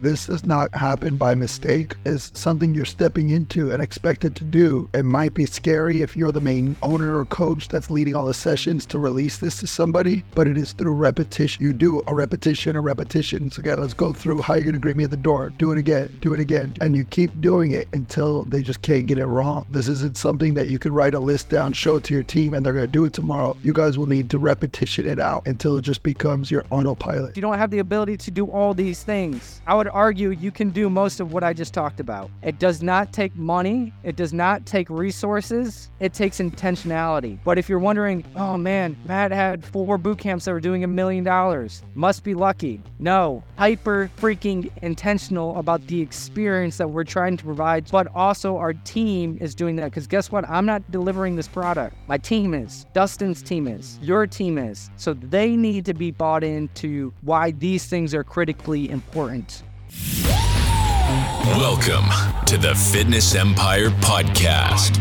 this does not happen by mistake. It's something you're stepping into and expected to do. It might be scary if you're the main owner or coach that's leading all the sessions to release this to somebody, but it is through repetition. You do a repetition, a repetition. So, again, let's go through how you're going to greet me at the door. Do it again, do it again. And you keep doing it until they just can't get it wrong. This isn't something that you can write a list down, show it to your team, and they're going to do it tomorrow. You guys will need to repetition it out until it just becomes your autopilot. You don't have the ability to do all these things. I would argue you can do most of what I just talked about. It does not take money, it does not take resources, it takes intentionality. But if you're wondering, oh man, Matt had four boot camps that were doing a million dollars, must be lucky. No, hyper freaking intentional about the experience that we're trying to provide, but also our team is doing that. Because guess what? I'm not delivering this product. My team is, Dustin's team is, your team is. So they need to be bought into why these things are critically important. Welcome to the Fitness Empire Podcast,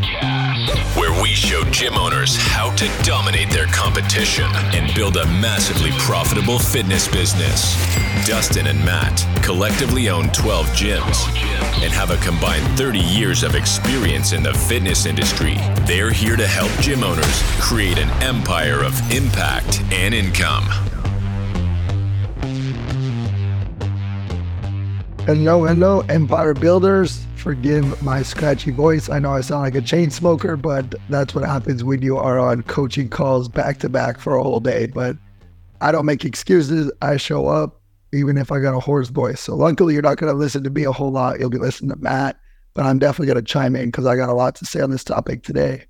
where we show gym owners how to dominate their competition and build a massively profitable fitness business. Dustin and Matt collectively own 12 gyms and have a combined 30 years of experience in the fitness industry. They're here to help gym owners create an empire of impact and income. Hello, hello, Empire Builders. Forgive my scratchy voice. I know I sound like a chain smoker, but that's what happens when you are on coaching calls back to back for a whole day. But I don't make excuses. I show up even if I got a hoarse voice. So luckily, you're not going to listen to me a whole lot. You'll be listening to Matt, but I'm definitely going to chime in because I got a lot to say on this topic today.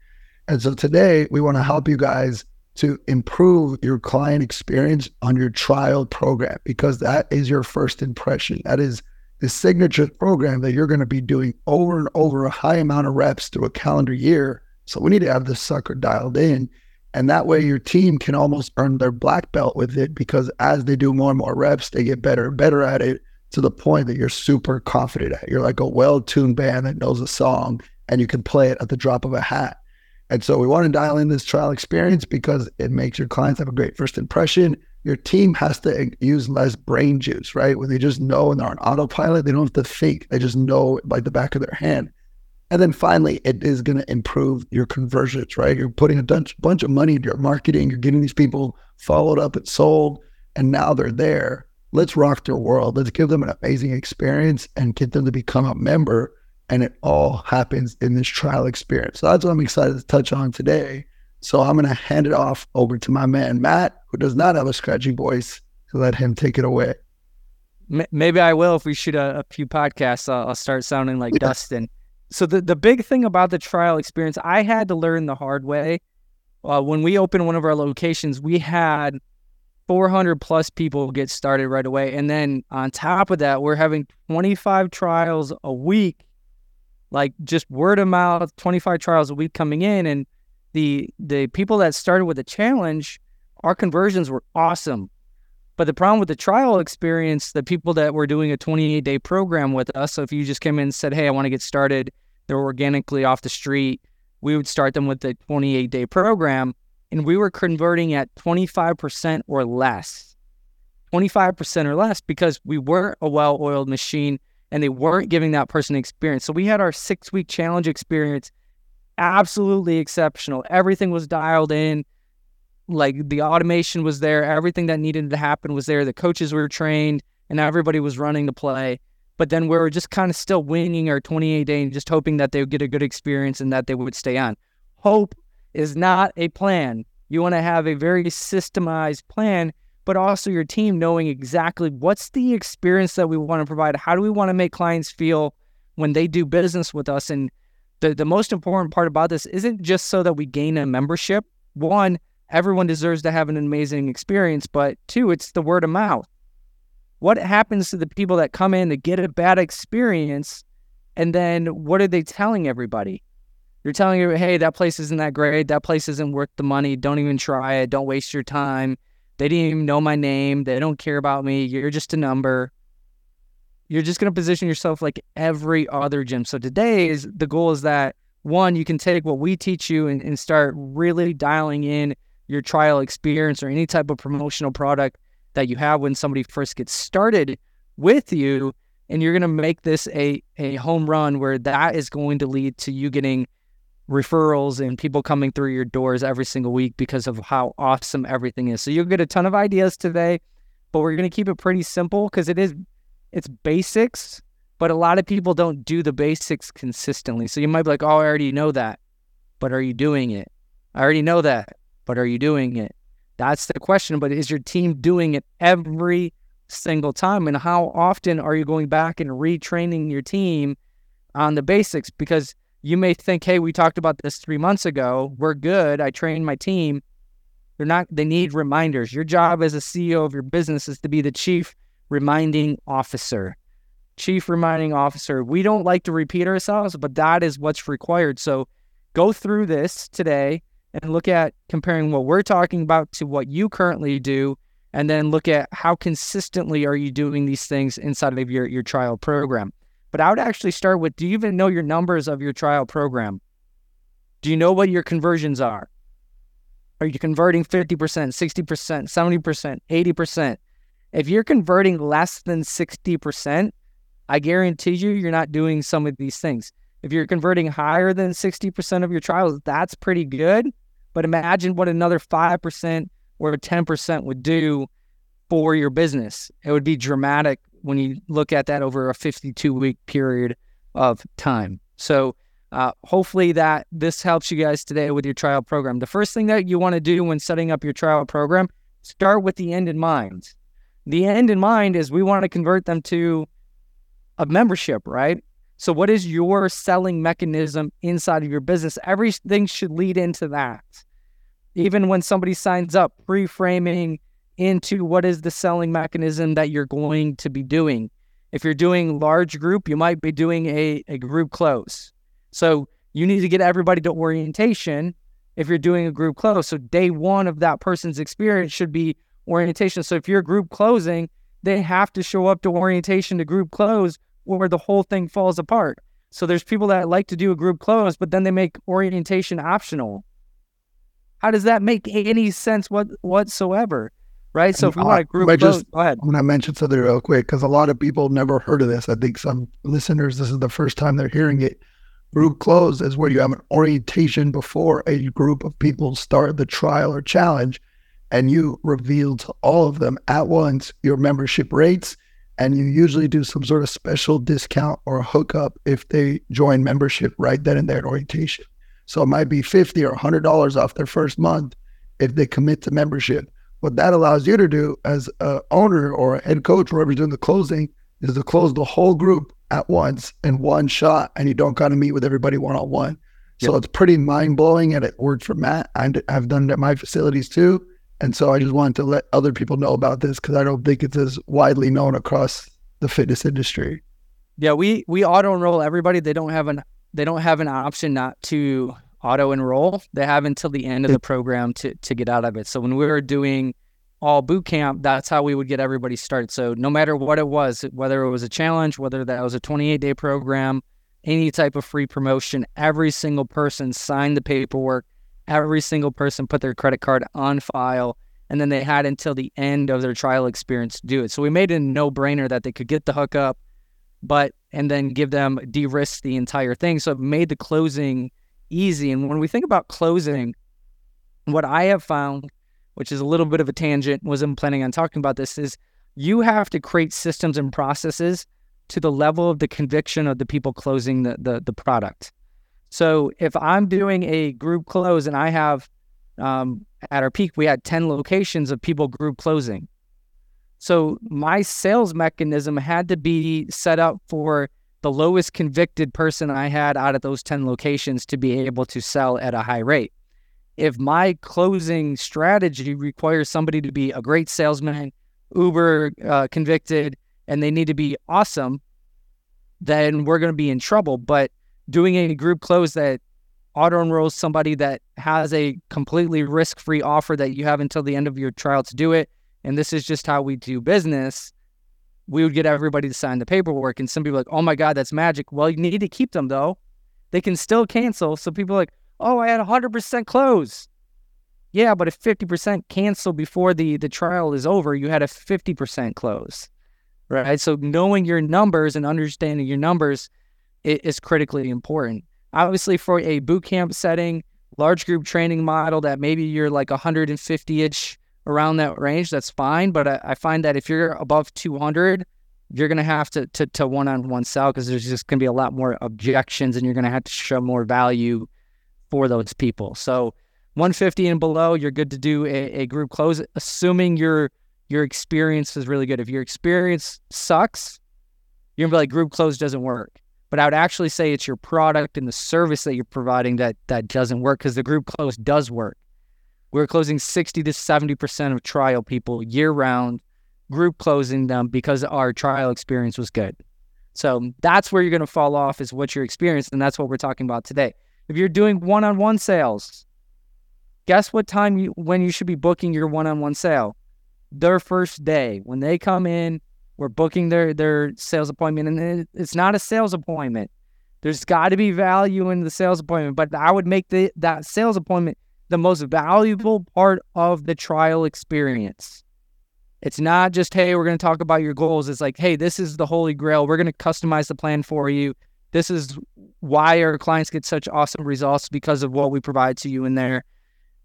And so today, we want to help you guys to improve your client experience on your trial program because that is your first impression. That is the signature program that you're going to be doing over and over a high amount of reps through a calendar year. So we need to have this sucker dialed in. And that way your team can almost earn their black belt with it because as they do more and more reps, they get better and better at it to the point that you're super confident at. You're like a well-tuned band that knows a song and you can play it at the drop of a hat. And so we want to dial in this trial experience because it makes your clients have a great first impression your team has to use less brain juice, right? When they just know and they're on autopilot, they don't have to think. They just know like the back of their hand. And then finally, it is going to improve your conversions, right? You're putting a bunch, of money into your marketing. You're getting these people followed up and sold, and now they're there. Let's rock their world. Let's give them an amazing experience and get them to become a member. And it all happens in this trial experience. So that's what I'm excited to touch on today. So I'm going to hand it off over to my man, Matt, who does not have a scratchy voice, to let him take it away. Maybe I will if we shoot a, a few podcasts. I'll, I'll, start sounding like yeah. Dustin. So the, the big thing about the trial experience, I had to learn the hard way. Uh, when we opened one of our locations, we had 400 plus people get started right away. And then on top of that, we're having 25 trials a week, like just word of mouth, 25 trials a week coming in. And the the people that started with the challenge, our conversions were awesome. But the problem with the trial experience, the people that were doing a 28 day program with us, so if you just came in and said, Hey, I want to get started, they're organically off the street, we would start them with the 28 day program. And we were converting at 25% or less. 25% or less because we weren't a well oiled machine and they weren't giving that person experience. So we had our six week challenge experience absolutely exceptional. Everything was dialed in. Like the automation was there. Everything that needed to happen was there. The coaches were trained and everybody was running the play. But then we were just kind of still winging our 28 day and just hoping that they would get a good experience and that they would stay on. Hope is not a plan. You want to have a very systemized plan, but also your team knowing exactly what's the experience that we want to provide. How do we want to make clients feel when they do business with us? And the, the most important part about this isn't just so that we gain a membership. One, everyone deserves to have an amazing experience, but two, it's the word of mouth. What happens to the people that come in to get a bad experience? And then what are they telling everybody? You're telling you, hey, that place isn't that great. That place isn't worth the money. Don't even try it. Don't waste your time. They didn't even know my name. They don't care about me. You're just a number you're just going to position yourself like every other gym. So today is the goal is that one, you can take what we teach you and, and start really dialing in your trial experience or any type of promotional product that you have when somebody first gets started with you. and you're going to make this a a home run where that is going to lead to you getting referrals and people coming through your doors every single week because of how awesome everything is. So you'll get a ton of ideas today, but we're going to keep it pretty simple because it is it's basics, but a lot of people don't do the basics consistently. So you might be like, "Oh, I already know that." But are you doing it? I already know that, but are you doing it? That's the question, but is your team doing it every single time and how often are you going back and retraining your team on the basics because you may think, hey, we talked about this three months ago. We're good. I trained my team. They're not, they need reminders. Your job as a CEO of your business is to be the chief reminding officer. Chief reminding officer. We don't like to repeat ourselves, but that is what's required. So go through this today and look at comparing what we're talking about to what you currently do and then look at how consistently are you doing these things inside of your, your trial program. But I would actually start with do you even know your numbers of your trial program? Do you know what your conversions are? Are you converting 50%, 60%, 70%, 80%? If you're converting less than 60%, I guarantee you, you're not doing some of these things. If you're converting higher than 60% of your trials, that's pretty good. But imagine what another 5% or 10% would do for your business. It would be dramatic when you look at that over a 52 week period of time. So, uh, hopefully that this helps you guys today with your trial program. The first thing that you want to do when setting up your trial program, start with the end in mind. The end in mind is we want to convert them to a membership, right? So, what is your selling mechanism inside of your business? Everything should lead into that. Even when somebody signs up, pre framing into what is the selling mechanism that you're going to be doing. If you're doing large group, you might be doing a, a group close. So you need to get everybody to orientation if you're doing a group close. So day one of that person's experience should be orientation. So if you're group closing, they have to show up to orientation to group close where the whole thing falls apart. So there's people that like to do a group close, but then they make orientation optional. How does that make any sense what, whatsoever? right? So if we want to group those, just, go ahead. I'm going to mention something real quick because a lot of people never heard of this. I think some listeners, this is the first time they're hearing it. Group close is where you have an orientation before a group of people start the trial or challenge, and you reveal to all of them at once your membership rates, and you usually do some sort of special discount or hookup if they join membership right then and there at orientation. So it might be fifty or hundred dollars off their first month if they commit to membership what that allows you to do as a owner or a head coach, whoever's doing the closing, is to close the whole group at once in one shot, and you don't got to meet with everybody one on one. So it's pretty mind blowing, and it worked for Matt. And I've done it at my facilities too. And so I just wanted to let other people know about this because I don't think it's as widely known across the fitness industry. Yeah, we we auto enroll everybody. They don't have an they don't have an option not to auto enroll. They have until the end of the program to to get out of it. So when we were doing all boot camp, that's how we would get everybody started. So no matter what it was, whether it was a challenge, whether that was a 28 day program, any type of free promotion, every single person signed the paperwork. Every single person put their credit card on file, and then they had until the end of their trial experience to do it. So we made it a no brainer that they could get the hookup, but and then give them de risk the entire thing. So it made the closing easy. And when we think about closing, what I have found, which is a little bit of a tangent, wasn't planning on talking about this, is you have to create systems and processes to the level of the conviction of the people closing the, the, the product. So if I'm doing a group close and I have um, at our peak, we had 10 locations of people group closing. So my sales mechanism had to be set up for the lowest convicted person I had out of those 10 locations to be able to sell at a high rate. If my closing strategy requires somebody to be a great salesman, uber uh, convicted, and they need to be awesome, then we're going to be in trouble. But doing a group close that auto enrolls somebody that has a completely risk free offer that you have until the end of your trial to do it, and this is just how we do business we would get everybody to sign the paperwork. And some people like, oh my God, that's magic. Well, you need to keep them though. They can still cancel. So people are like, oh, I had 100% close. Yeah, but if 50% cancel before the, the trial is over, you had a 50% close. right? So knowing your numbers and understanding your numbers is critically important. Obviously, for a boot camp setting, large group training model that maybe you're like 150 ish around that range, that's fine. But I, I find that if you're above 200, you're going to have to to to one-on-one sell because there's just going to be a lot more objections and you're going to have to show more value for those people. So 150 and below, you're good to do a, a group close, assuming your your experience is really good. If your experience sucks, you're gonna be like group close doesn't work. But I would actually say it's your product and the service that you're providing that that doesn't work because the group close does work. We're closing 60 to 70% of trial people year round, group closing them because our trial experience was good. So that's where you're going to fall off is what your experience. And that's what we're talking about today. If you're doing one on one sales, guess what time you when you should be booking your one on one sale? Their first day. When they come in, we're booking their their sales appointment and it's not a sales appointment. There's got to be value in the sales appointment, but I would make the that sales appointment the most valuable part of the trial experience. It's not just, hey, we're going to talk about your goals. It's like, hey, this is the holy grail. We're going to customize the plan for you. This is why our clients get such awesome results because of what we provide to you in there.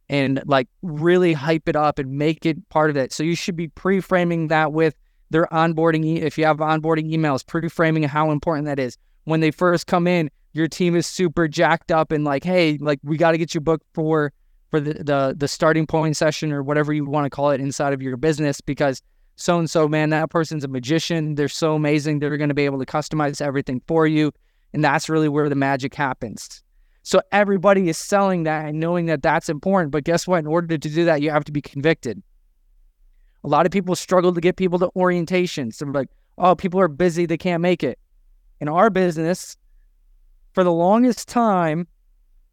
And like really hype it up and make it part of it. So you should be pre framing that with their onboarding. If you have onboarding emails, pre framing how important that is. When they first come in, your team is super jacked up and like, hey, like we got to get you booked for for the, the the starting point session or whatever you want to call it inside of your business because so and so man that person's a magician. They're so amazing. They're going to be able to customize everything for you. And that's really where the magic happens. So everybody is selling that and knowing that that's important. But guess what? In order to do that you have to be convicted a lot of people struggle to get people to orientations they're like oh people are busy they can't make it in our business for the longest time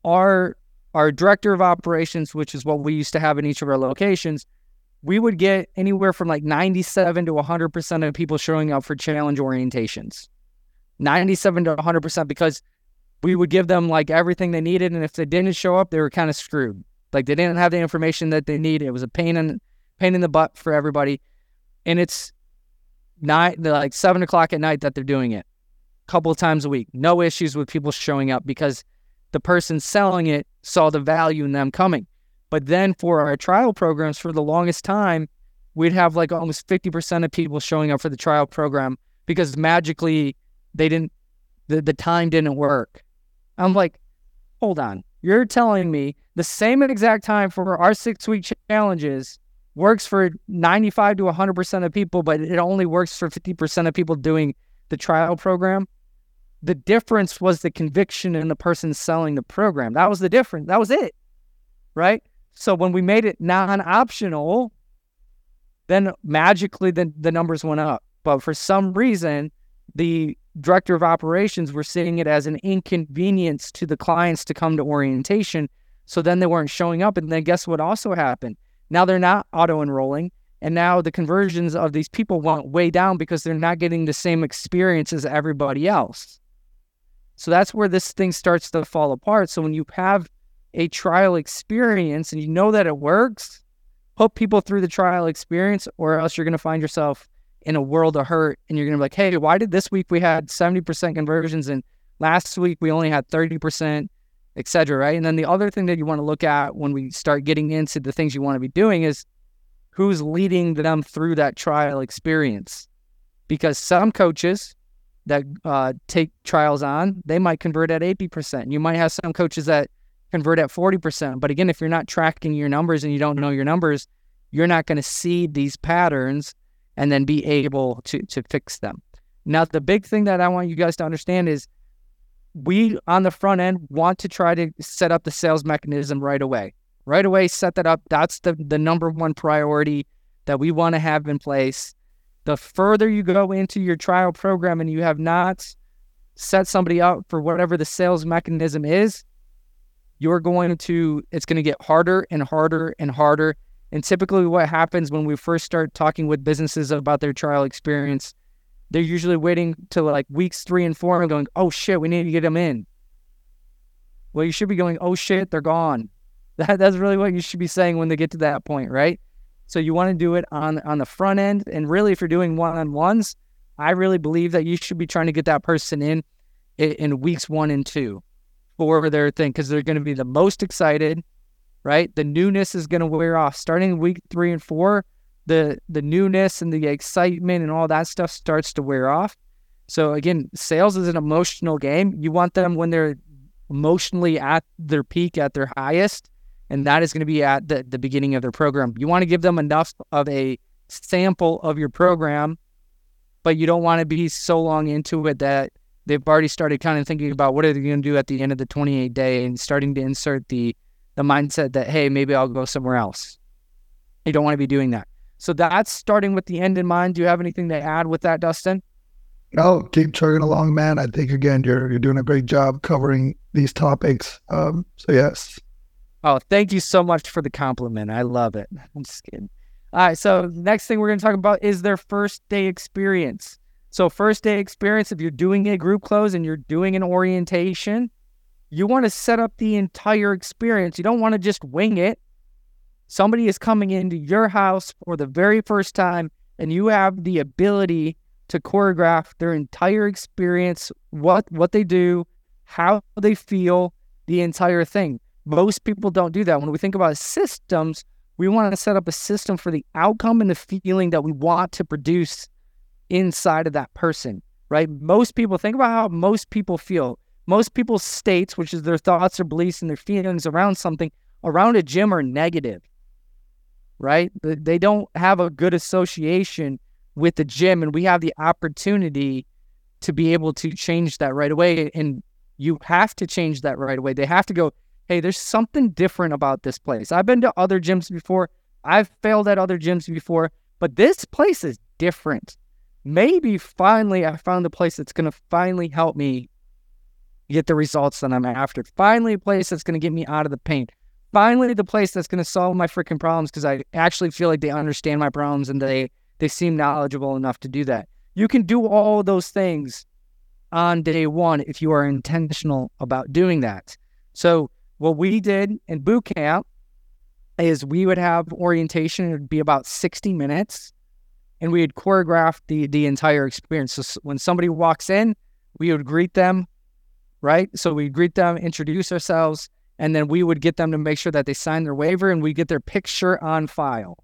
our our director of operations, which is what we used to have in each of our locations, we would get anywhere from like 97 to 100% of people showing up for challenge orientations. 97 to 100% because we would give them like everything they needed. And if they didn't show up, they were kind of screwed. Like they didn't have the information that they needed. It was a pain in, pain in the butt for everybody. And it's night, like seven o'clock at night that they're doing it a couple of times a week. No issues with people showing up because the person selling it saw the value in them coming. But then for our trial programs, for the longest time, we'd have like almost 50% of people showing up for the trial program because magically they didn't, the, the time didn't work. I'm like, hold on. You're telling me the same exact time for our six week challenges works for 95 to 100% of people, but it only works for 50% of people doing the trial program the difference was the conviction in the person selling the program. That was the difference. That was it. Right. So when we made it non optional, then magically the, the numbers went up. But for some reason, the director of operations were seeing it as an inconvenience to the clients to come to orientation. So then they weren't showing up. And then guess what also happened? Now they're not auto enrolling. And now the conversions of these people went way down because they're not getting the same experience as everybody else. So that's where this thing starts to fall apart. So when you have a trial experience and you know that it works, put people through the trial experience, or else you're going to find yourself in a world of hurt and you're going to be like, hey, why did this week we had 70% conversions and last week we only had 30%, et cetera, right? And then the other thing that you want to look at when we start getting into the things you want to be doing is who's leading them through that trial experience. Because some coaches that uh, take trials on, they might convert at 80%. You might have some coaches that convert at 40%. But again, if you're not tracking your numbers and you don't know your numbers, you're not going to see these patterns and then be able to, to fix them. Now, the big thing that I want you guys to understand is we on the front end want to try to set up the sales mechanism right away. Right away, set that up. That's the, the number one priority that we want to have in place the further you go into your trial program and you have not set somebody up for whatever the sales mechanism is, you're going to, it's going to get harder and harder and harder. And typically, what happens when we first start talking with businesses about their trial experience, they're usually waiting till like weeks three and four and going, oh shit, we need to get them in. Well, you should be going, oh shit, they're gone. That, that's really what you should be saying when they get to that point, right? So you want to do it on on the front end, and really, if you're doing one on ones, I really believe that you should be trying to get that person in in, in weeks one and two for their thing because they're going to be the most excited, right? The newness is going to wear off starting week three and four. The the newness and the excitement and all that stuff starts to wear off. So again, sales is an emotional game. You want them when they're emotionally at their peak, at their highest, and that is going to be at the, the beginning of their program. You want to give them enough of a sample of your program, but you don't want to be so long into it that they've already started kind of thinking about what are they going to do at the end of the 28 day and starting to insert the the mindset that hey maybe I'll go somewhere else. You don't want to be doing that. So that's starting with the end in mind. Do you have anything to add with that, Dustin? No, keep chugging along, man. I think again you're you're doing a great job covering these topics. Um, so yes. Oh, thank you so much for the compliment. I love it. I'm just kidding. All right, so next thing we're going to talk about is their first day experience. So first day experience, if you're doing a group close and you're doing an orientation, you want to set up the entire experience. You don't want to just wing it. Somebody is coming into your house for the very first time, and you have the ability to choreograph their entire experience, what what they do, how they feel, the entire thing. Most people don't do that. When we think about systems, we want to set up a system for the outcome and the feeling that we want to produce inside of that person, right? Most people think about how most people feel. Most people's states, which is their thoughts or beliefs and their feelings around something, around a gym are negative, right? They don't have a good association with the gym and we have the opportunity to be able to change that right away and you have to change that right away. They have to go hey there's something different about this place. I've been to other gyms before. I've failed at other gyms before but this place is different. Maybe finally i found a place that's going to finally help me get the results that i'm after. Finally a place that's going to get me out of the pain finally the place that's going to solve my freaking problems because i actually feel like they understand my problems and they they seem knowledgeable enough to do that. You can do all those things on day one if you are intentional about doing that. So, what we did in boot camp is we would have orientation, it would be about 60 minutes, and we would choreograph the, the entire experience. So, when somebody walks in, we would greet them, right? So, we greet them, introduce ourselves, and then we would get them to make sure that they sign their waiver and we get their picture on file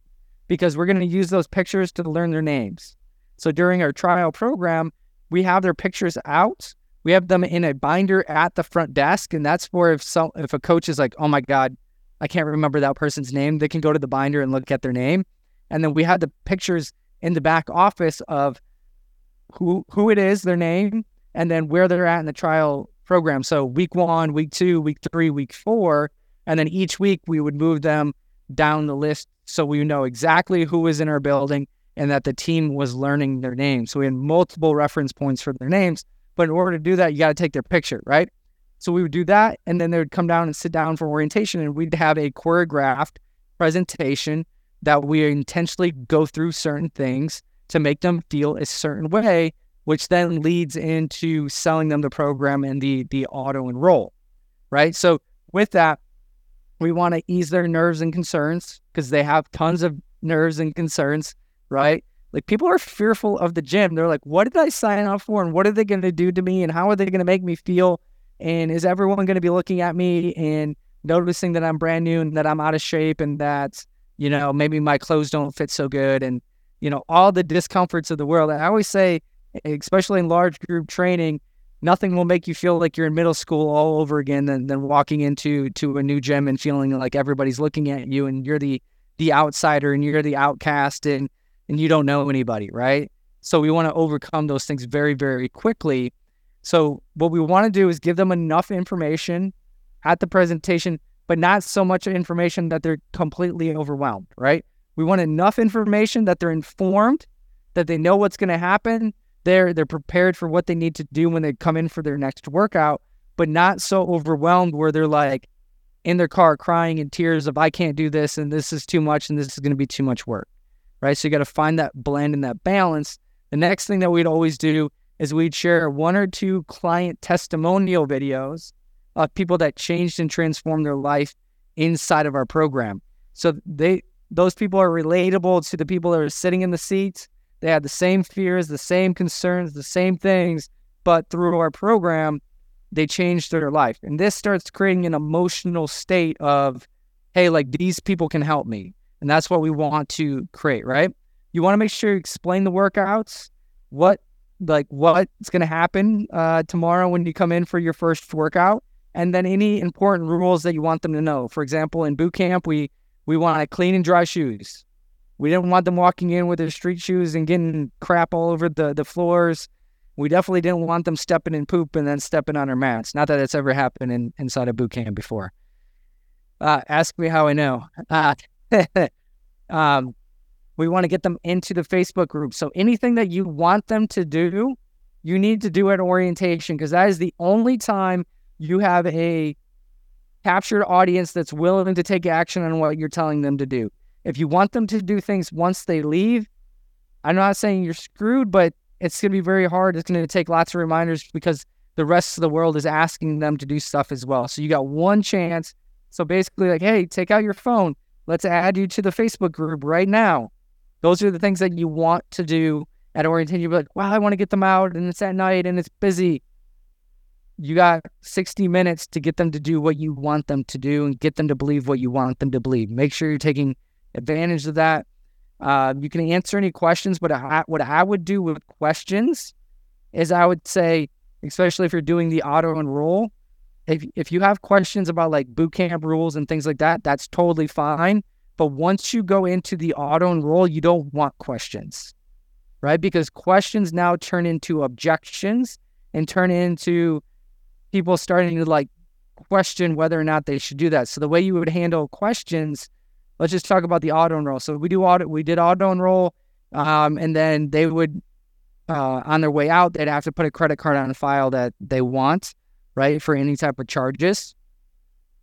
because we're going to use those pictures to learn their names. So during our trial program, we have their pictures out. We have them in a binder at the front desk, and that's for if some if a coach is like, "Oh my God, I can't remember that person's name," they can go to the binder and look at their name. And then we have the pictures in the back office of who who it is, their name, and then where they're at in the trial program. So week one, week two, week three, week four, and then each week we would move them down the list so we know exactly who was in our building and that the team was learning their names. So we had multiple reference points for their names. But in order to do that, you got to take their picture, right? So we would do that. And then they would come down and sit down for orientation, and we'd have a choreographed presentation that we intentionally go through certain things to make them feel a certain way, which then leads into selling them the program and the the auto enroll, right? So with that, we want to ease their nerves and concerns because they have tons of nerves and concerns, right? Like people are fearful of the gym. They're like, what did I sign up for? And what are they going to do to me? And how are they going to make me feel? And is everyone going to be looking at me and noticing that I'm brand new and that I'm out of shape and that, you know, maybe my clothes don't fit so good and, you know, all the discomforts of the world. I always say, especially in large group training, nothing will make you feel like you're in middle school all over again than, than walking into to a new gym and feeling like everybody's looking at you and you're the the outsider and you're the outcast and and you don't know anybody, right? So we want to overcome those things very very quickly. So what we want to do is give them enough information at the presentation but not so much information that they're completely overwhelmed, right? We want enough information that they're informed, that they know what's going to happen, they're they're prepared for what they need to do when they come in for their next workout, but not so overwhelmed where they're like in their car crying in tears of I can't do this and this is too much and this is going to be too much work. Right? So you got to find that blend and that balance. The next thing that we'd always do is we'd share one or two client testimonial videos of people that changed and transformed their life inside of our program. So they those people are relatable to the people that are sitting in the seats They had the same fears, the same concerns, the same things, but through our program, they changed their life. And this starts creating an emotional state of, hey, like these people can help me. And that's what we want to create, right? You want to make sure you explain the workouts, what like what's going to happen uh, tomorrow when you come in for your first workout, and then any important rules that you want them to know. For example, in boot camp, we we want to clean and dry shoes. We didn't want them walking in with their street shoes and getting crap all over the, the floors. We definitely didn't want them stepping in poop and then stepping on our mats. Not that it's ever happened in, inside a boot camp before. Uh, ask me how I know. Uh, um, we want to get them into the Facebook group. So anything that you want them to do, you need to do at orientation because that is the only time you have a captured audience that's willing to take action on what you're telling them to do. If you want them to do things once they leave, I'm not saying you're screwed, but it's going to be very hard. It's going to take lots of reminders because the rest of the world is asking them to do stuff as well. So you got one chance. So basically, like, hey, take out your phone. Let's add you to the Facebook group right now. Those are the things that you want to do at orientation. You'll be like, wow, I want to get them out and it's at night and it's busy you got 60 minutes to get them to do what you want them to do and get them to believe what you want them to believe. Make sure you're taking advantage of that. Uh, you can answer any questions, but I, what I would do with questions is I would say, especially if you're doing the auto enroll, if if you have questions about like boot camp rules and things like that, that's totally fine. But once you go into the auto enroll, you don't want questions, right? Because questions now turn into objections and turn into people starting to like question whether or not they should do that. So the way you would handle questions, let's just talk about the auto enroll. So we do auto, we did auto enroll, um, and then they would uh, on their way out, they'd have to put a credit card on file that they want, right, for any type of charges,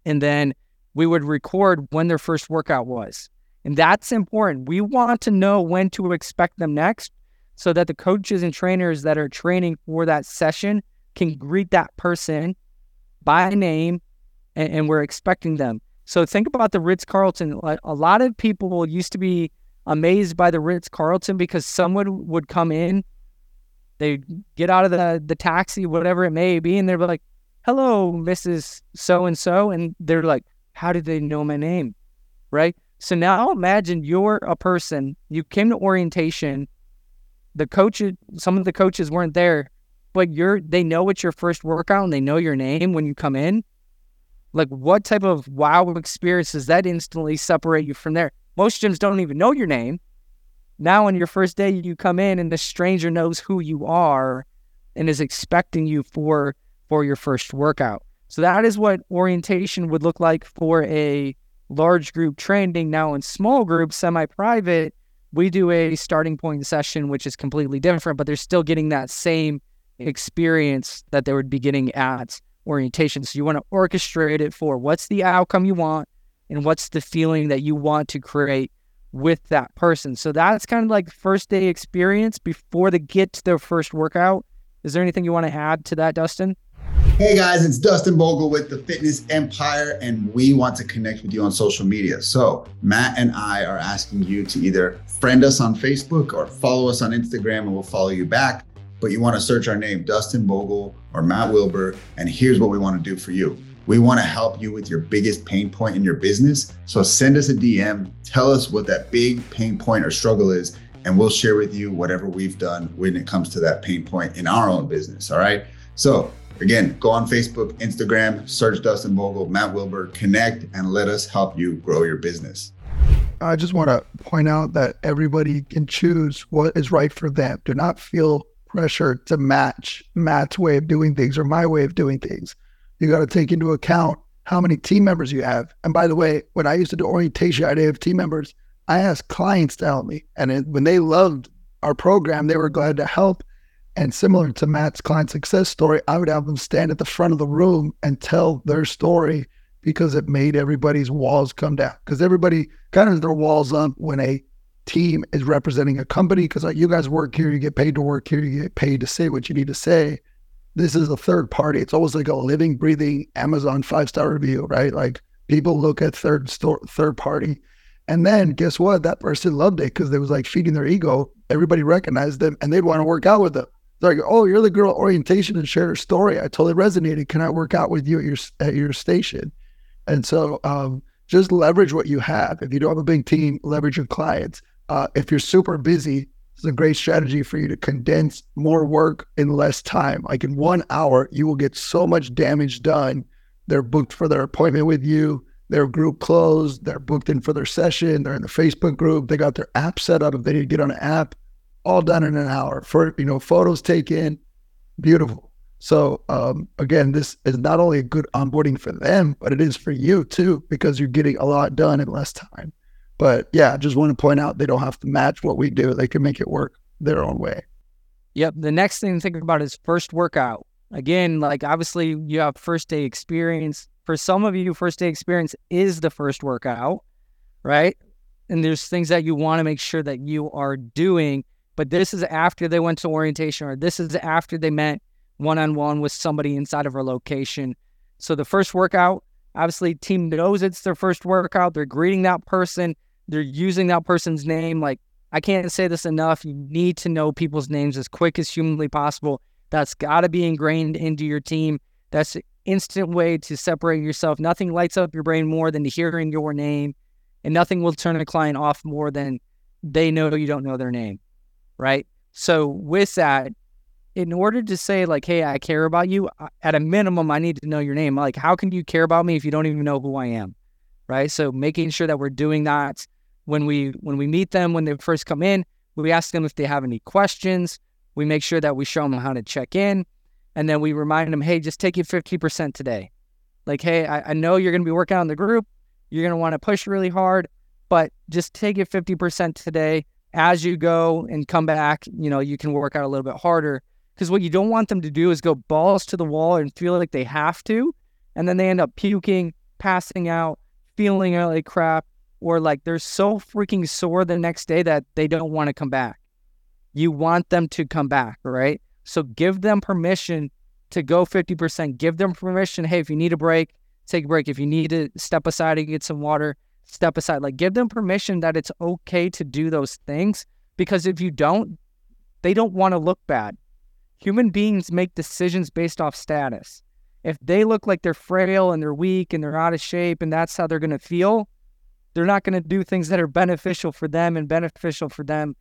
and then we would record when their first workout was, and that's important. We want to know when to expect them next, so that the coaches and trainers that are training for that session can greet that person by name and we're expecting them. So think about the Ritz Carlton. A lot of people used to be amazed by the Ritz Carlton because someone would come in, they get out of the, the taxi, whatever it may be, and they're like, Hello, Mrs. So and so. And they're like, How did they know my name? Right. So now imagine you're a person, you came to orientation, the coach, some of the coaches weren't there, but you're they know it's your first workout and they know your name when you come in. Like what type of wow experience does that instantly separate you from there? Most gyms don't even know your name. Now on your first day you come in and the stranger knows who you are and is expecting you for for your first workout. So that is what orientation would look like for a large group training. Now in small groups, semi-private, we do a starting point session which is completely different, but they're still getting that same experience that they would be getting at orientation. So you want to orchestrate it for what's the outcome you want and what's the feeling that you want to create with that person. So that's kind of like first day experience before they get to their first workout. Is there anything you want to add to that, Dustin? Hey guys, it's Dustin Bogle with the Fitness Empire, and we want to connect with you on social media. So, Matt and I are asking you to either friend us on Facebook or follow us on Instagram, and we'll follow you back but you want to search our name, Dustin Bogle or Matt Wilbur. And here's what we want to do for you. We want to help you with your biggest pain point in your business. So send us a DM, tell us what that big pain point or struggle is, and we'll share with you whatever we've done when it comes to that pain point in our own business. All right. So again, go on Facebook, Instagram, search Dustin Bogle, Matt Wilbur, connect, and let us help you grow your business. I just want to point out that everybody can choose what is right for them. Do not feel pressure to match Matt's way of doing things or my way of doing things. You got to take into account how many team members you have. And by the way, when I used to do orientation, I'd have team members. I asked clients to help me, and it, when they loved our program, they were glad to help. And similar to Matt's client success story, I would have them stand at the front of the room and tell their story because it made everybody's walls come down. Because everybody kind of their walls up when a team is representing a company because like you guys work here, you get paid to work here, you get paid to say what you need to say. This is a third party. It's almost like a living, breathing Amazon five star review, right? Like people look at third store, third party, and then guess what? That person loved it because they was like feeding their ego. everybody recognized them and they'd want to work out with them. They're like, oh, you're the girl orientation and share her story. I totally resonated. Can I work out with you at your at your station? And so um, just leverage what you have. If you don't have a big team, leverage your clients. Uh, if you're super busy, it's a great strategy for you to condense more work in less time. Like in one hour, you will get so much damage done. They're booked for their appointment with you. Their group closed. They're booked in for their session. They're in the Facebook group. They got their app set up. If they need to get on an app, all done in an hour. For you know, photos taken, beautiful. So um, again, this is not only a good onboarding for them, but it is for you too because you're getting a lot done in less time. But yeah, just want to point out they don't have to match what we do; they can make it work their own way. Yep. The next thing to think about is first workout. Again, like obviously you have first day experience. For some of you, first day experience is the first workout, right? And there's things that you want to make sure that you are doing, but this is after they went to orientation or this is after they met one on one with somebody inside of our location. So the first workout, obviously, team knows it's their first workout. They're greeting that person. They're using that person's name. Like I can't say this enough. You need to know people's names as quick as humanly possible. That's got to be ingrained into your team. That's an instant way to separate yourself. Nothing lights up your brain more than hearing your name, and nothing will turn a client off more than they know you don't know their name, right? So with that, in order to say like, "Hey, I care about you," at a minimum, I need to know your name. Like, how can you care about me if you don't even know who I am, right? So making sure that we're doing that when we when we meet them when they first come in, we ask them if they have any questions. We make sure that we show them how to check in, and then we remind them, "Hey, just take it fifty percent today." Like, "Hey, I, I know you're going to be working on the group. You're going to want to push really hard, but just take it fifty percent today." As you go and come back, you know, you can work out a little bit harder because what you don't want them to do is go balls to the wall and feel like they have to. And then they end up puking, passing out, feeling like crap, or like they're so freaking sore the next day that they don't want to come back. You want them to come back, right? So give them permission to go 50%. Give them permission. Hey, if you need a break, take a break. If you need to step aside and get some water, step aside. Like give them permission that it's okay to do those things because if you don't, they don't want to look bad. Human beings make decisions based off status. If they look like they're frail and they're weak and they're out of shape and that's how they're going to feel, they're not going to do things that are beneficial for them and beneficial for them,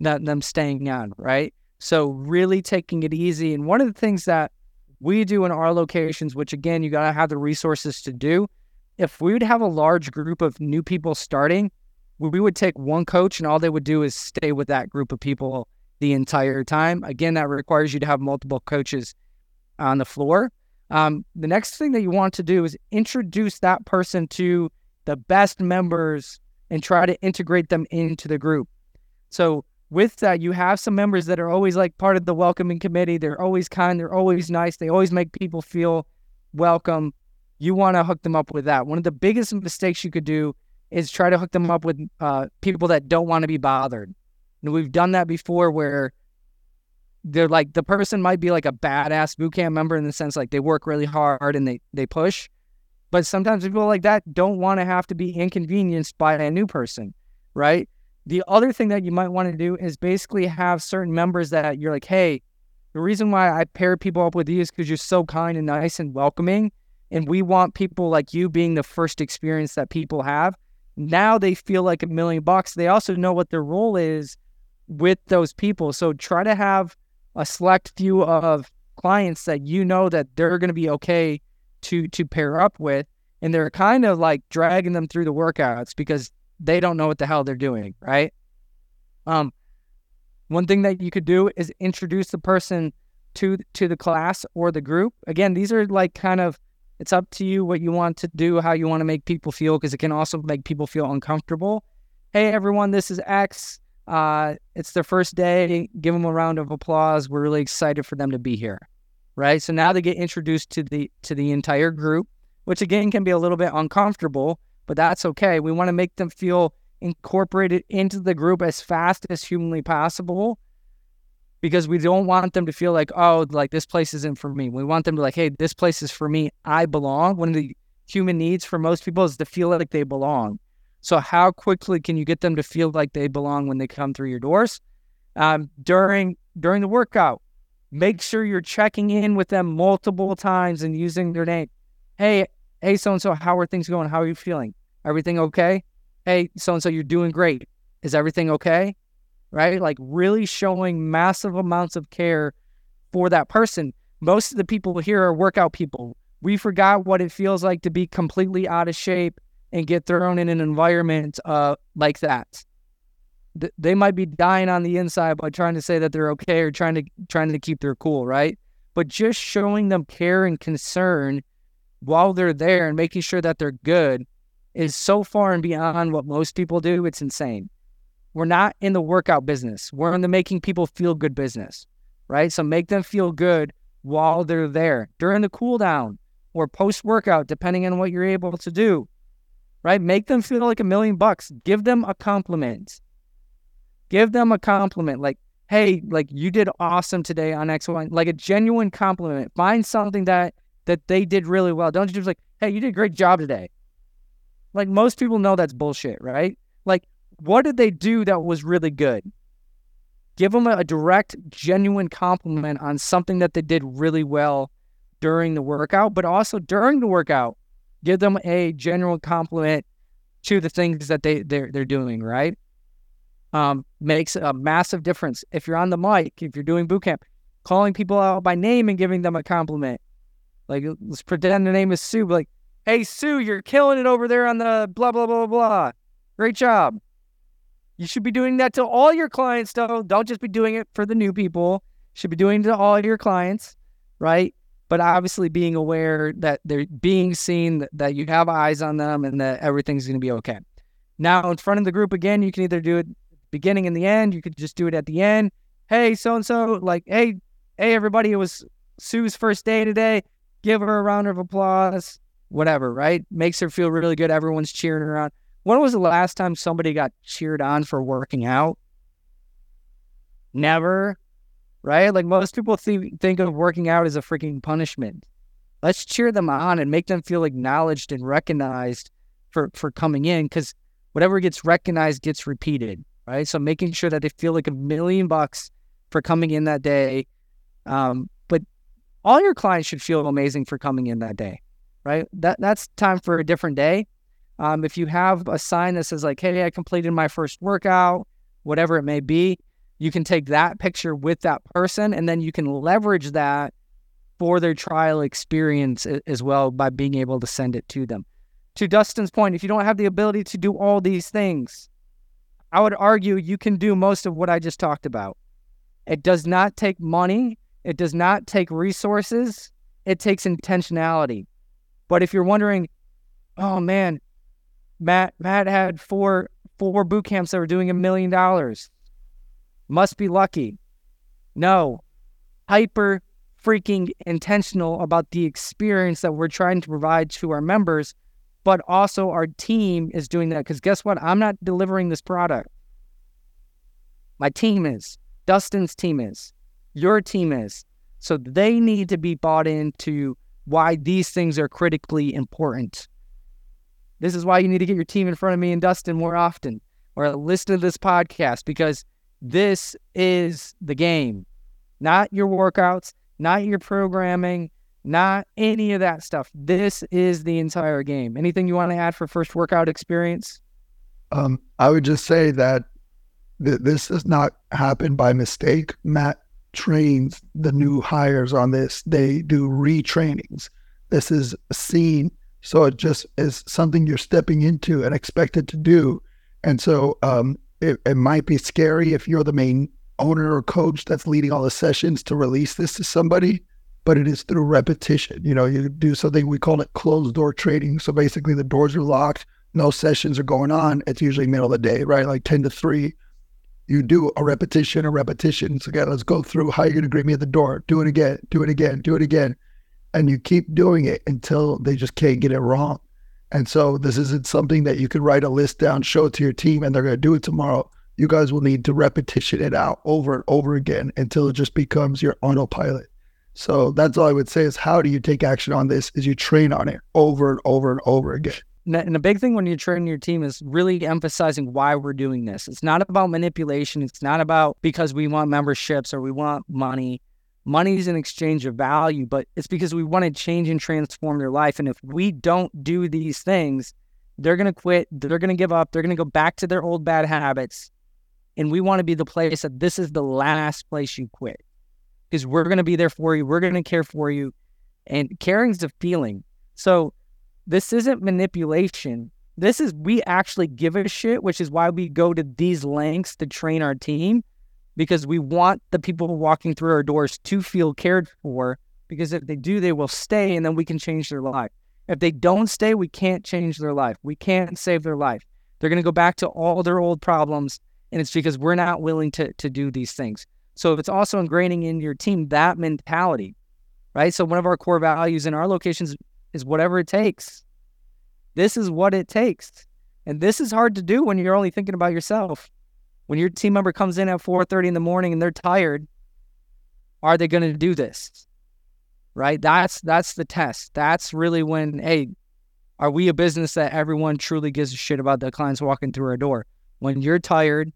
not them staying on, right? So, really taking it easy. And one of the things that we do in our locations, which again, you got to have the resources to do, if we would have a large group of new people starting, we would take one coach and all they would do is stay with that group of people the entire time. Again, that requires you to have multiple coaches on the floor. Um, the next thing that you want to do is introduce that person to the best members and try to integrate them into the group. So, with that, you have some members that are always like part of the welcoming committee. They're always kind, they're always nice, they always make people feel welcome. You want to hook them up with that. One of the biggest mistakes you could do is try to hook them up with uh, people that don't want to be bothered. And we've done that before where they're like the person might be like a badass boot camp member in the sense like they work really hard and they they push. But sometimes people like that don't want to have to be inconvenienced by a new person, right? The other thing that you might want to do is basically have certain members that you're like, hey, the reason why I pair people up with you is because you're so kind and nice and welcoming. And we want people like you being the first experience that people have. Now they feel like a million bucks. They also know what their role is with those people. So try to have a select few of clients that you know that they're going to be okay to to pair up with and they're kind of like dragging them through the workouts because they don't know what the hell they're doing, right? Um one thing that you could do is introduce the person to to the class or the group. Again, these are like kind of it's up to you what you want to do, how you want to make people feel because it can also make people feel uncomfortable. Hey everyone, this is X. Uh, it's their first day. Give them a round of applause. We're really excited for them to be here, right? So now they get introduced to the to the entire group, which again can be a little bit uncomfortable, but that's okay. We want to make them feel incorporated into the group as fast as humanly possible because we don't want them to feel like, oh, like this place isn't for me. We want them to like, hey, this place is for me. I belong. One of the human needs for most people is to feel like they belong. So, how quickly can you get them to feel like they belong when they come through your doors? Um, during during the workout, make sure you're checking in with them multiple times and using their name. Hey, hey, so and so, how are things going? How are you feeling? Everything okay? Hey, so and so, you're doing great. Is everything okay? Right? Like really showing massive amounts of care for that person. Most of the people here are workout people. We forgot what it feels like to be completely out of shape and get thrown in an environment uh, like that. Th- they might be dying on the inside by trying to say that they're okay or trying to trying to keep their cool, right? But just showing them care and concern while they're there and making sure that they're good is so far and beyond what most people do. It's insane. We're not in the workout business. We're in the making people feel good business, right? So make them feel good while they're there during the cool down or post workout, depending on what you're able to do, right? Make them feel like a million bucks. Give them a compliment. Give them a compliment like, hey, like you did awesome today on X, Y, like a genuine compliment. Find something that that they did really well. Don't just like, hey, you did a great job today. Like most people know that's bullshit, right? Like, what did they do that was really good? Give them a direct, genuine compliment on something that they did really well during the workout, but also during the workout, give them a general compliment to the things that they they're they're doing, right? Um, makes a massive difference. If you're on the mic, if you're doing boot camp, calling people out by name and giving them a compliment. Like let's pretend the name is Sue. Like, hey Sue, you're killing it over there on the blah blah blah blah. Great job. You should be doing that to all your clients, though. Don't just be doing it for the new people. Should be doing it to all your clients, right? But obviously, being aware that they're being seen, that you have eyes on them, and that everything's going to be okay. Now, in front of the group again, you can either do it beginning and the end. You could just do it at the end. Hey, so and so, like, hey, hey, everybody, it was Sue's first day today give her a round of applause, whatever, right? Makes her feel really good. Everyone's cheering her on. When was the last time somebody got cheered on for working out? Never, right? Like most people th- think of working out as a freaking punishment. Let's cheer them on and make them feel acknowledged and recognized for for coming in because whatever gets recognized gets repeated, right? So making sure that they feel like a million bucks for coming in that day, um, but all your clients should feel amazing for coming in that day, right? That that's time for a different day. Um, if you have a sign that says like, "Hey, I completed my first workout," whatever it may be, you can take that picture with that person, and then you can leverage that for their trial experience as well by being able to send it to them. To Dustin's point, if you don't have the ability to do all these things, I would argue you can do most of what I just talked about. It does not take money it does not take resources, it takes intentionality. But if you're wondering, oh man, Matt Matt had four four boot camps that were doing a million dollars. Must be lucky. No. Hyper freaking intentional about the experience that we're trying to provide to our members, but also our team is doing that. Because guess what? I'm not delivering this product. My team is. Dustin's team is your team is. So they need to be bought into why these things are critically important. This is why you need to get your team in front of me and Dustin more often or listen to this podcast because this is the game, not your workouts, not your programming, not any of that stuff. This is the entire game. Anything you want to add for first workout experience? Um, I would just say that th- this does not happen by mistake. Matt trains the new hires on this. They do retrainings. This is seen. So it just is something you're stepping into and expected to do. And so um, it, it might be scary if you're the main owner or coach that's leading all the sessions to release this to somebody, but it is through repetition. You know, you do something, we call it closed door trading. So basically the doors are locked, no sessions are going on. It's usually middle of the day, right? Like 10 to 3 you do a repetition, a repetition. So again, let's go through how you're going to greet me at the door. Do it again, do it again, do it again. And you keep doing it until they just can't get it wrong. And so this isn't something that you could write a list down, show it to your team, and they're going to do it tomorrow. You guys will need to repetition it out over and over again until it just becomes your autopilot. So that's all I would say is how do you take action on this is you train on it over and over and over again. and a big thing when you're training your team is really emphasizing why we're doing this. It's not about manipulation. It's not about because we want memberships or we want money. Money is an exchange of value, but it's because we want to change and transform their life. And if we don't do these things, they're going to quit. They're going to give up. They're going to go back to their old bad habits. And we want to be the place that this is the last place you quit because we're going to be there for you. We're going to care for you. And caring is a feeling. So this isn't manipulation. This is we actually give a shit, which is why we go to these lengths to train our team because we want the people walking through our doors to feel cared for. Because if they do, they will stay and then we can change their life. If they don't stay, we can't change their life. We can't save their life. They're going to go back to all their old problems. And it's because we're not willing to, to do these things. So it's also ingraining in your team that mentality, right? So one of our core values in our locations is whatever it takes. This is what it takes. And this is hard to do when you're only thinking about yourself. When your team member comes in at 4:30 in the morning and they're tired, are they going to do this? Right? That's that's the test. That's really when hey, are we a business that everyone truly gives a shit about the clients walking through our door? When you're tired,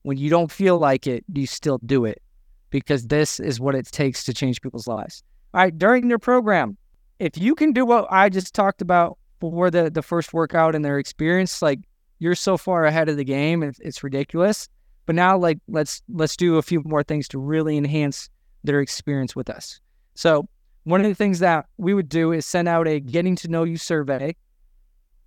when you don't feel like it, you still do it because this is what it takes to change people's lives. All right, during your program, if you can do what I just talked about for the the first workout and their experience, like you're so far ahead of the game, it's, ridiculous. But now, like let's let's do a few more things to really enhance their experience with us. So one of the things that we would do is send out a getting to know you survey,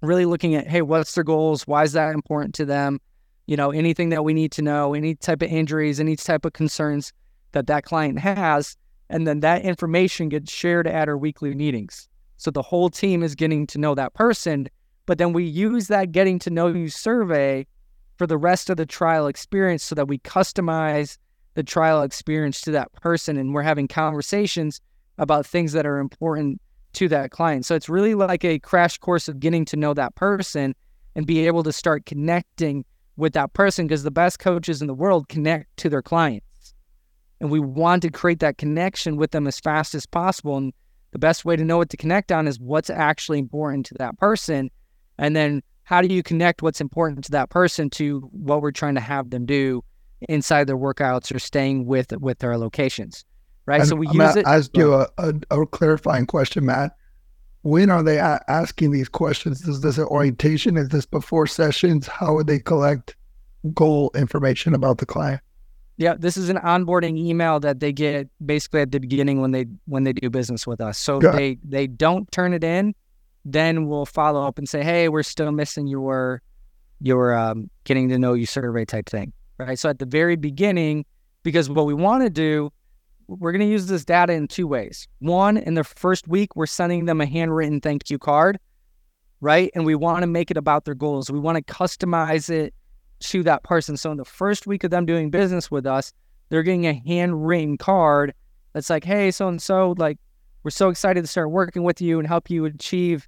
really looking at hey, what's their goals? Why is that important to them? You know, anything that we need to know, any type of injuries, any type of concerns that that client has, and then that information gets shared at our weekly meetings. So the whole team is getting to know that person. But then we use that getting to know you survey for the rest of the trial experience so that we customize the trial experience to that person and we're having conversations about things that are important to that client. So it's really like a crash course of getting to know that person and be able to start connecting with that person because the best coaches in the world connect to their clients and we want to create that connection with them as fast as possible. And the best way to know what to connect on is what's actually important to that person. And then how do you connect what's important to that person to what we're trying to have them do inside their workouts or staying with with their locations, right? And so we I'm use it. Ask you a, a, a, clarifying question, Matt. When are they a- asking these questions? Is this an orientation? Is this before sessions? How would they collect goal information about the client? Yeah, this is an onboarding email that they get basically at the beginning when they when they do business with us. So they they don't turn it in, then we'll follow up and say, "Hey, we're still missing your your um, getting to know you survey type thing." Right? So at the very beginning, because what we want to do, we're going to use this data in two ways. One, in the first week, we're sending them a handwritten thank you card, right? And we want to make it about their goals. We want to customize it to that person. So in the first week of them doing business with us, they're getting a handwritten card that's like, hey, so and so, like, we're so excited to start working with you and help you achieve,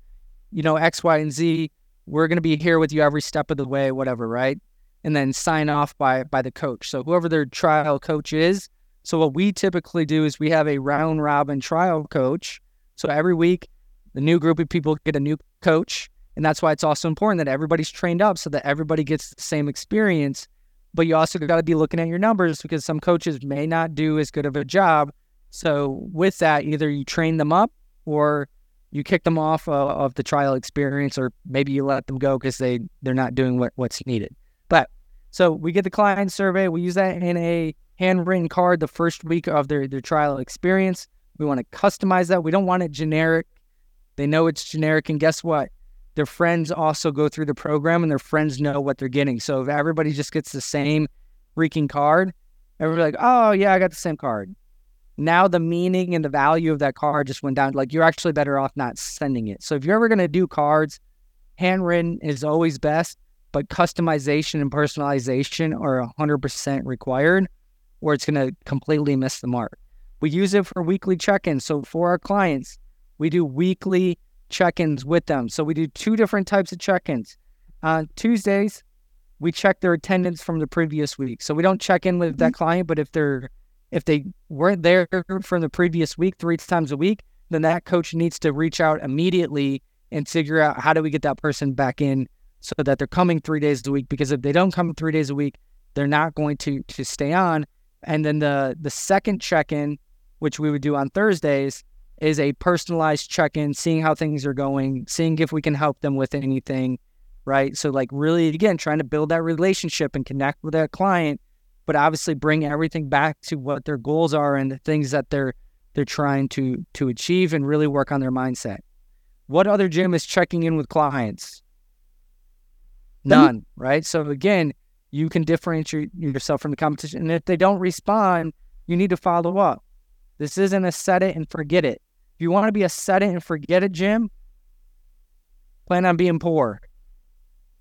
you know, X, Y, and Z. We're going to be here with you every step of the way, whatever, right? And then sign off by by the coach. So whoever their trial coach is. So what we typically do is we have a round robin trial coach. So every week, the new group of people get a new coach and that's why it's also important that everybody's trained up so that everybody gets the same experience. But you also got to be looking at your numbers because some coaches may not do as good of a job. So with that, either you train them up or you kick them off uh, of the trial experience, or maybe you let them go because they they're not doing what, what's needed. But so we get the client survey. We use that in a handwritten card the first week of their their trial experience. We want to customize that. We don't want it generic. They know it's generic, and guess what? their friends also go through the program and their friends know what they're getting. So if everybody just gets the same freaking card, everybody's like, oh, yeah, I got the same card. Now the meaning and the value of that card just went down. Like you're actually better off not sending it. So if you're ever going to do cards, handwritten is always best, but customization and personalization are 100% required or it's going to completely miss the mark. We use it for weekly check ins. So for our clients, we do weekly check ins with them. So we do two different types of check ins. On Tuesdays, we check their attendance from the previous week. So we don't check in with that mm-hmm. client, but if they're if they weren't there from the previous week three times a week, then that coach needs to reach out immediately and figure out how do we get that person back in so that they're coming three days a week. Because if they don't come three days a week, they're not going to to stay on. And then the the second check in, which we would do on Thursdays, is a personalized check in, seeing how things are going, seeing if we can help them with anything, right? So like really again trying to build that relationship and connect with that client, but obviously bring everything back to what their goals are and the things that they're they're trying to to achieve and really work on their mindset. What other gym is checking in with clients? None, right? So again, you can differentiate yourself from the competition. And if they don't respond, you need to follow up. This isn't a set it and forget it. If you want to be a set it and forget it gym, plan on being poor.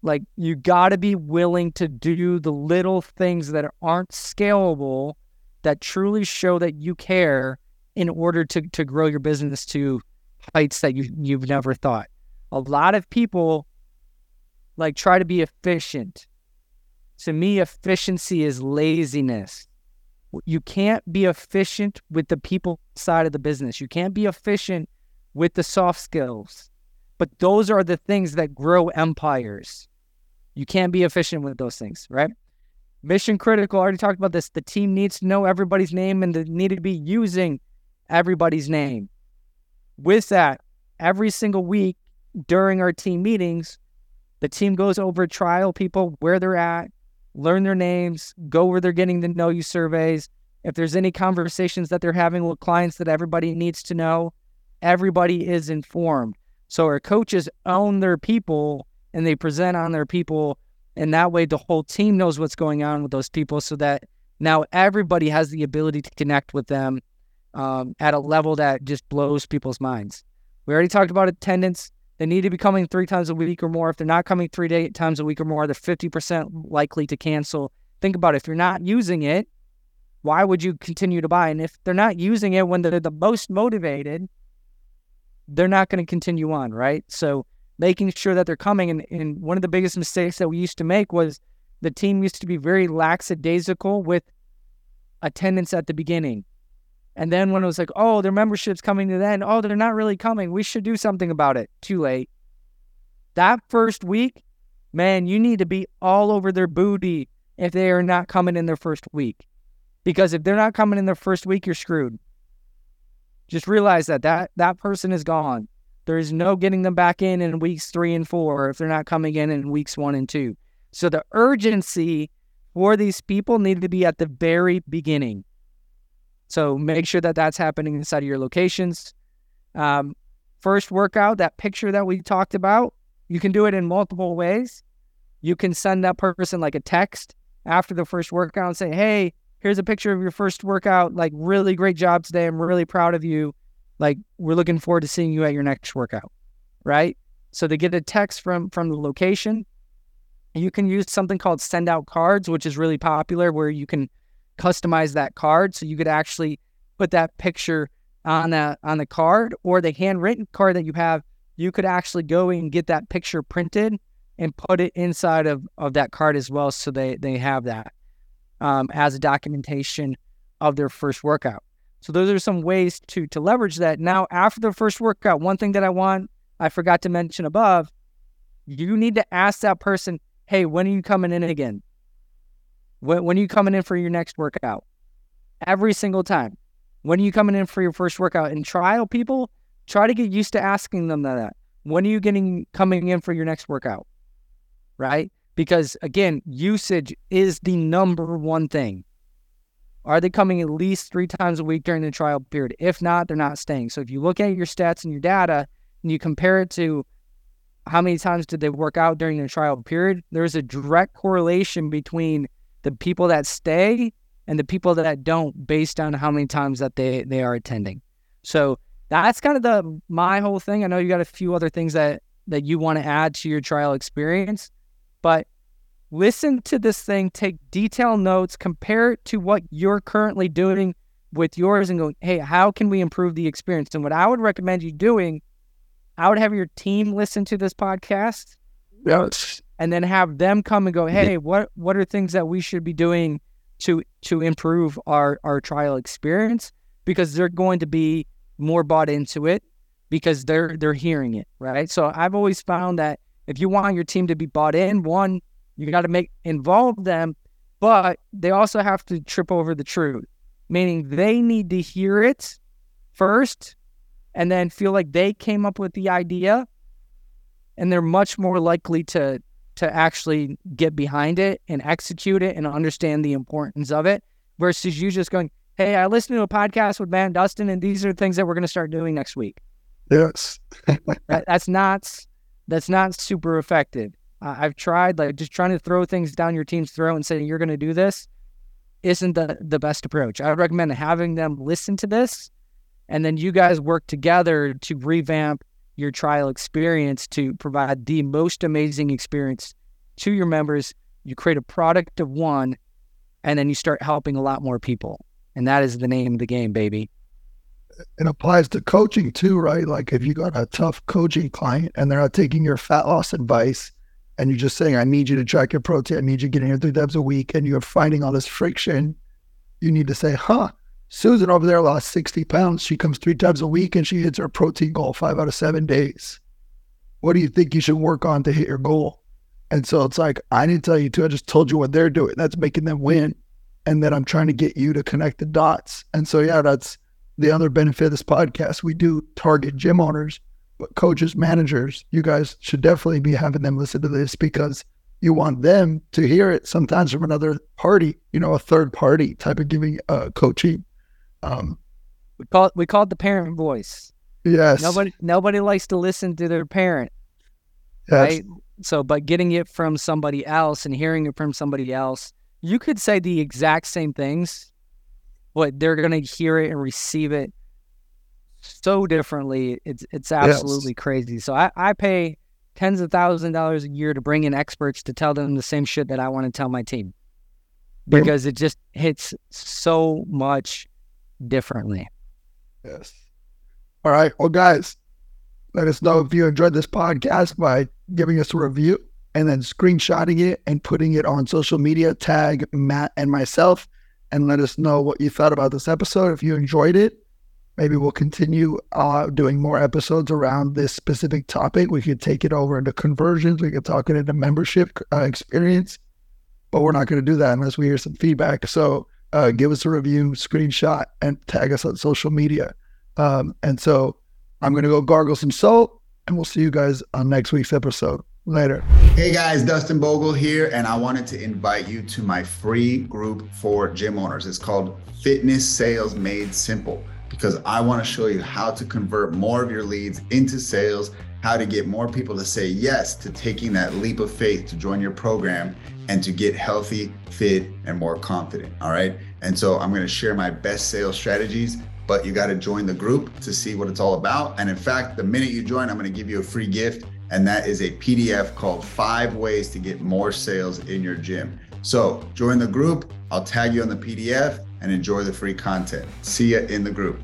Like you got to be willing to do the little things that aren't scalable that truly show that you care in order to to grow your business to heights that you you've never thought. A lot of people like try to be efficient. To me, efficiency is laziness. You can't be efficient with the people side of the business. You can't be efficient with the soft skills. But those are the things that grow empires. You can't be efficient with those things, right? Mission critical. I already talked about this. The team needs to know everybody's name and they need to be using everybody's name. With that, every single week during our team meetings, the team goes over trial people where they're at, learn their names, go where they're getting the know you surveys. If there's any conversations that they're having with clients that everybody needs to know, everybody is informed. So our coaches own their people and they present on their people. And that way the whole team knows what's going on with those people so that now everybody has the ability to connect with them um, at a level that just blows people's minds. We already talked about attendance. They need to be coming three times a week or more. If they're not coming three day, times a week or more, they're 50% likely to cancel. Think about it. If you're not using it, why would you continue to buy? And if they're not using it when they're the most motivated, they're not going to continue on, right? So making sure that they're coming. And, and one of the biggest mistakes that we used to make was the team used to be very lackadaisical with attendance at the beginning. And then when it was like, oh, their membership's coming to the end, oh, they're not really coming. We should do something about it. Too late. That first week, man, you need to be all over their booty if they are not coming in their first week. Because if they're not coming in their first week, you're screwed. Just realize that that, that person is gone. There is no getting them back in in weeks three and four if they're not coming in in weeks one and two. So the urgency for these people needed to be at the very beginning. So make sure that that's happening inside of your locations. Um, first workout, that picture that we talked about, you can do it in multiple ways. You can send that person like a text after the first workout and say, hey, here's a picture of your first workout. Like, really great job today. I'm really proud of you. Like, we're looking forward to seeing you at your next workout. Right. So to get a text from from the location, you can use something called send out cards, which is really popular, where you can customize that card so you could actually put that picture on that on the card or the handwritten card that you have you could actually go and get that picture printed and put it inside of, of that card as well so they they have that um, as a documentation of their first workout so those are some ways to to leverage that now after the first workout one thing that i want i forgot to mention above you need to ask that person hey when are you coming in again when, when are you coming in for your next workout? Every single time. When are you coming in for your first workout? And trial people, try to get used to asking them that. When are you getting coming in for your next workout? Right? Because again, usage is the number one thing. Are they coming at least three times a week during the trial period? If not, they're not staying. So if you look at your stats and your data and you compare it to how many times did they work out during the trial period, there's a direct correlation between the people that stay and the people that don't based on how many times that they they are attending. So that's kind of the my whole thing. I know you got a few other things that that you want to add to your trial experience, but listen to this thing, take detailed notes, compare it to what you're currently doing with yours and go, hey, how can we improve the experience? And what I would recommend you doing, I would have your team listen to this podcast. Yes and then have them come and go, hey, what what are things that we should be doing to to improve our our trial experience? Because they're going to be more bought into it because they're they're hearing it, right? So I've always found that if you want your team to be bought in, one, you got to make involve them, but they also have to trip over the truth, meaning they need to hear it first and then feel like they came up with the idea and they're much more likely to to actually get behind it and execute it and understand the importance of it versus you just going, Hey, I listened to a podcast with Matt Dustin, and these are the things that we're going to start doing next week. Yes. that, that's not that's not super effective. Uh, I've tried like just trying to throw things down your team's throat and saying you're going to do this isn't the the best approach. I would recommend having them listen to this, and then you guys work together to revamp your trial experience to provide the most amazing experience to your members. You create a product of one, and then you start helping a lot more people. And that is the name of the game, baby. It applies to coaching too, right? Like if you got a tough coaching client and they're not taking your fat loss advice and you're just saying, I need you to track your protein, I need you to getting here three times a week, and you're finding all this friction, you need to say, huh, Susan over there lost 60 pounds. She comes three times a week and she hits her protein goal five out of seven days. What do you think you should work on to hit your goal? And so it's like, I didn't tell you to, I just told you what they're doing. That's making them win. And then I'm trying to get you to connect the dots. And so, yeah, that's the other benefit of this podcast. We do target gym owners, coaches, managers, you guys should definitely be having them listen to this because you want them to hear it sometimes from another party, you know, a third party type of giving uh, coaching. Um, we call it we call it the parent voice. Yes. Nobody nobody likes to listen to their parent. Yes. Right. So, but getting it from somebody else and hearing it from somebody else, you could say the exact same things, but they're gonna hear it and receive it so differently. It's it's absolutely yes. crazy. So I, I pay tens of thousands of dollars a year to bring in experts to tell them the same shit that I want to tell my team. Because it just hits so much differently. Yes. All right. Well, guys, let us know if you enjoyed this podcast by giving us a review and then screenshotting it and putting it on social media. Tag Matt and myself and let us know what you thought about this episode. If you enjoyed it, maybe we'll continue uh, doing more episodes around this specific topic. We could take it over into conversions. We could talk it into membership uh, experience, but we're not going to do that unless we hear some feedback. So uh, give us a review, screenshot, and tag us on social media. Um, and so I'm going to go gargle some salt, and we'll see you guys on next week's episode. Later. Hey guys, Dustin Bogle here, and I wanted to invite you to my free group for gym owners. It's called Fitness Sales Made Simple because I want to show you how to convert more of your leads into sales, how to get more people to say yes to taking that leap of faith to join your program and to get healthy, fit, and more confident. All right. And so I'm going to share my best sales strategies, but you got to join the group to see what it's all about. And in fact, the minute you join, I'm going to give you a free gift. And that is a PDF called Five Ways to Get More Sales in Your Gym. So join the group. I'll tag you on the PDF and enjoy the free content. See you in the group.